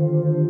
thank you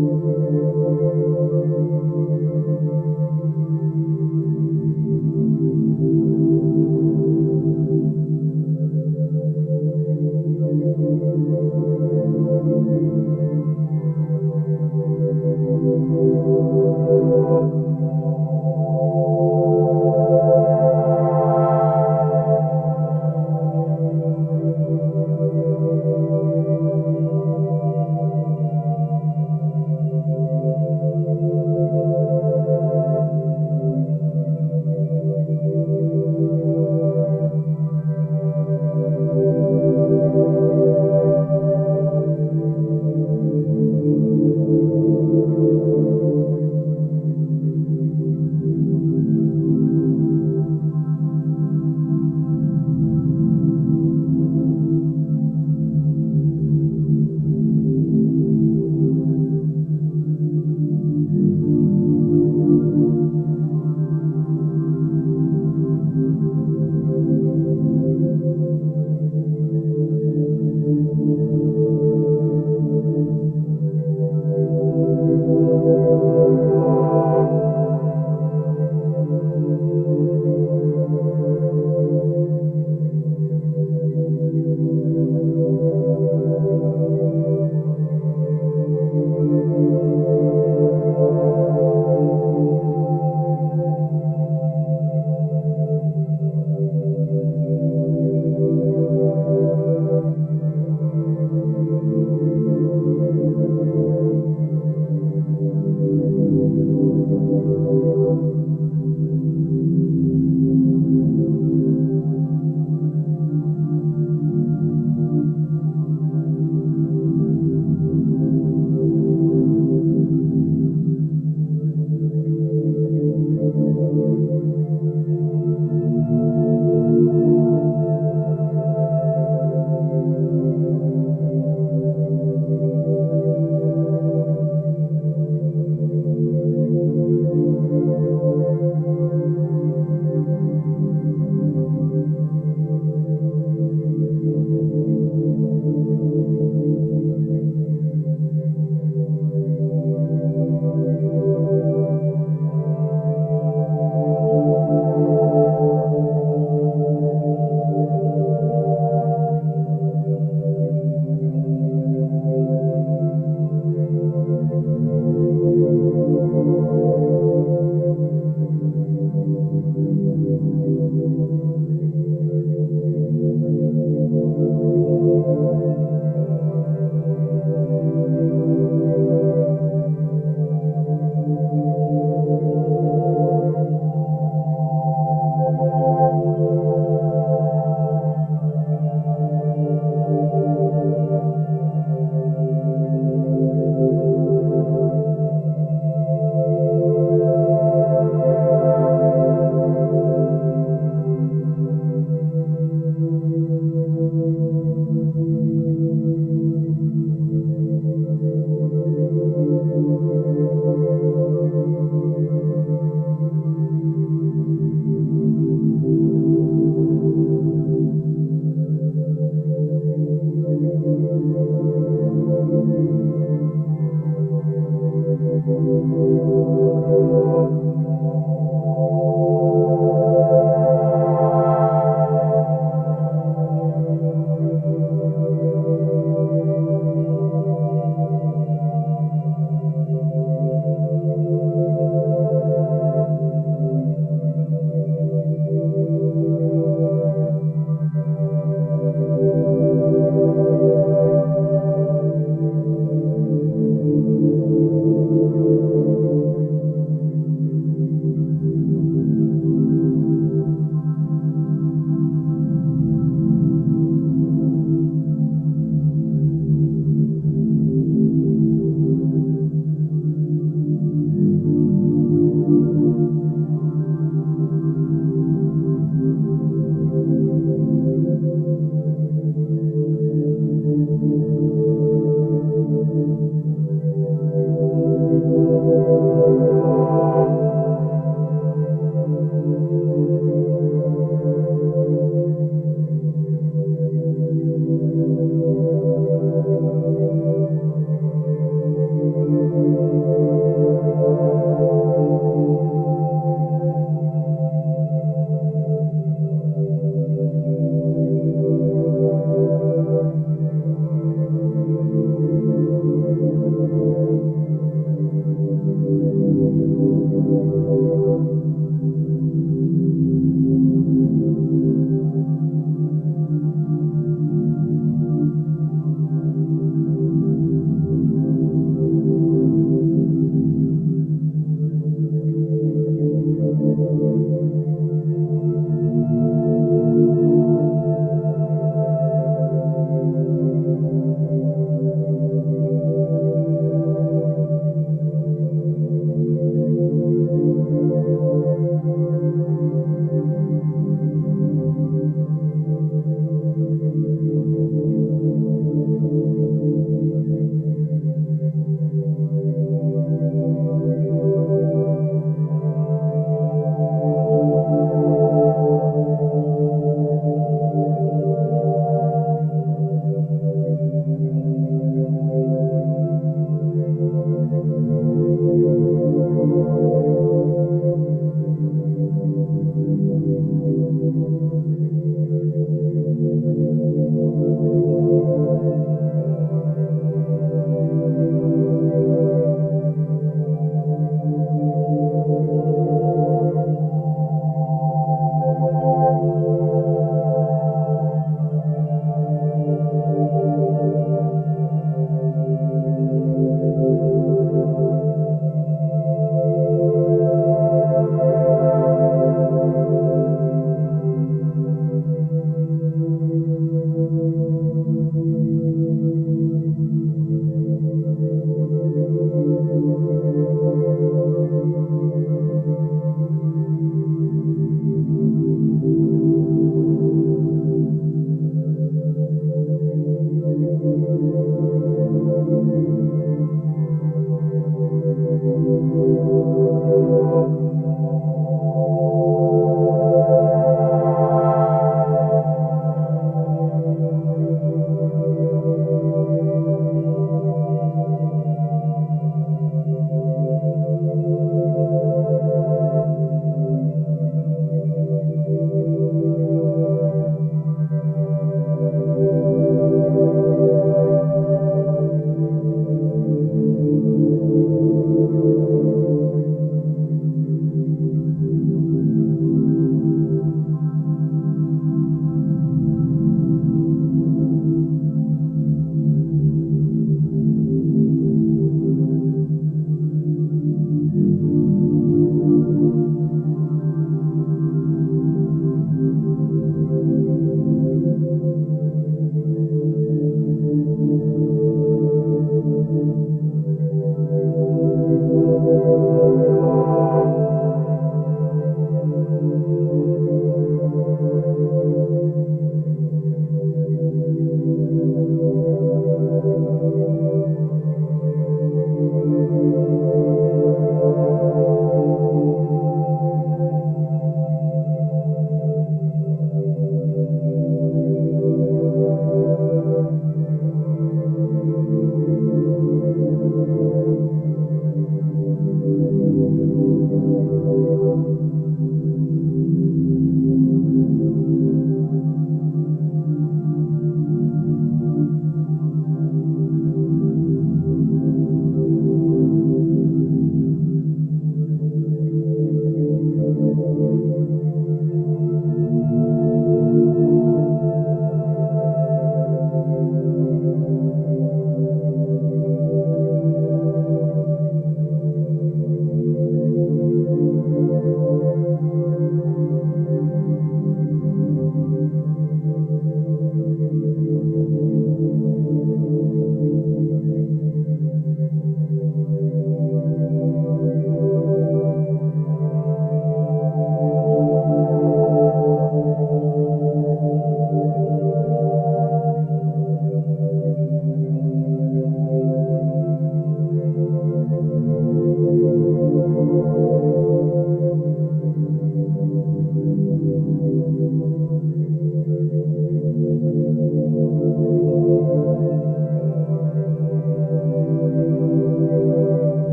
thank you Thank you.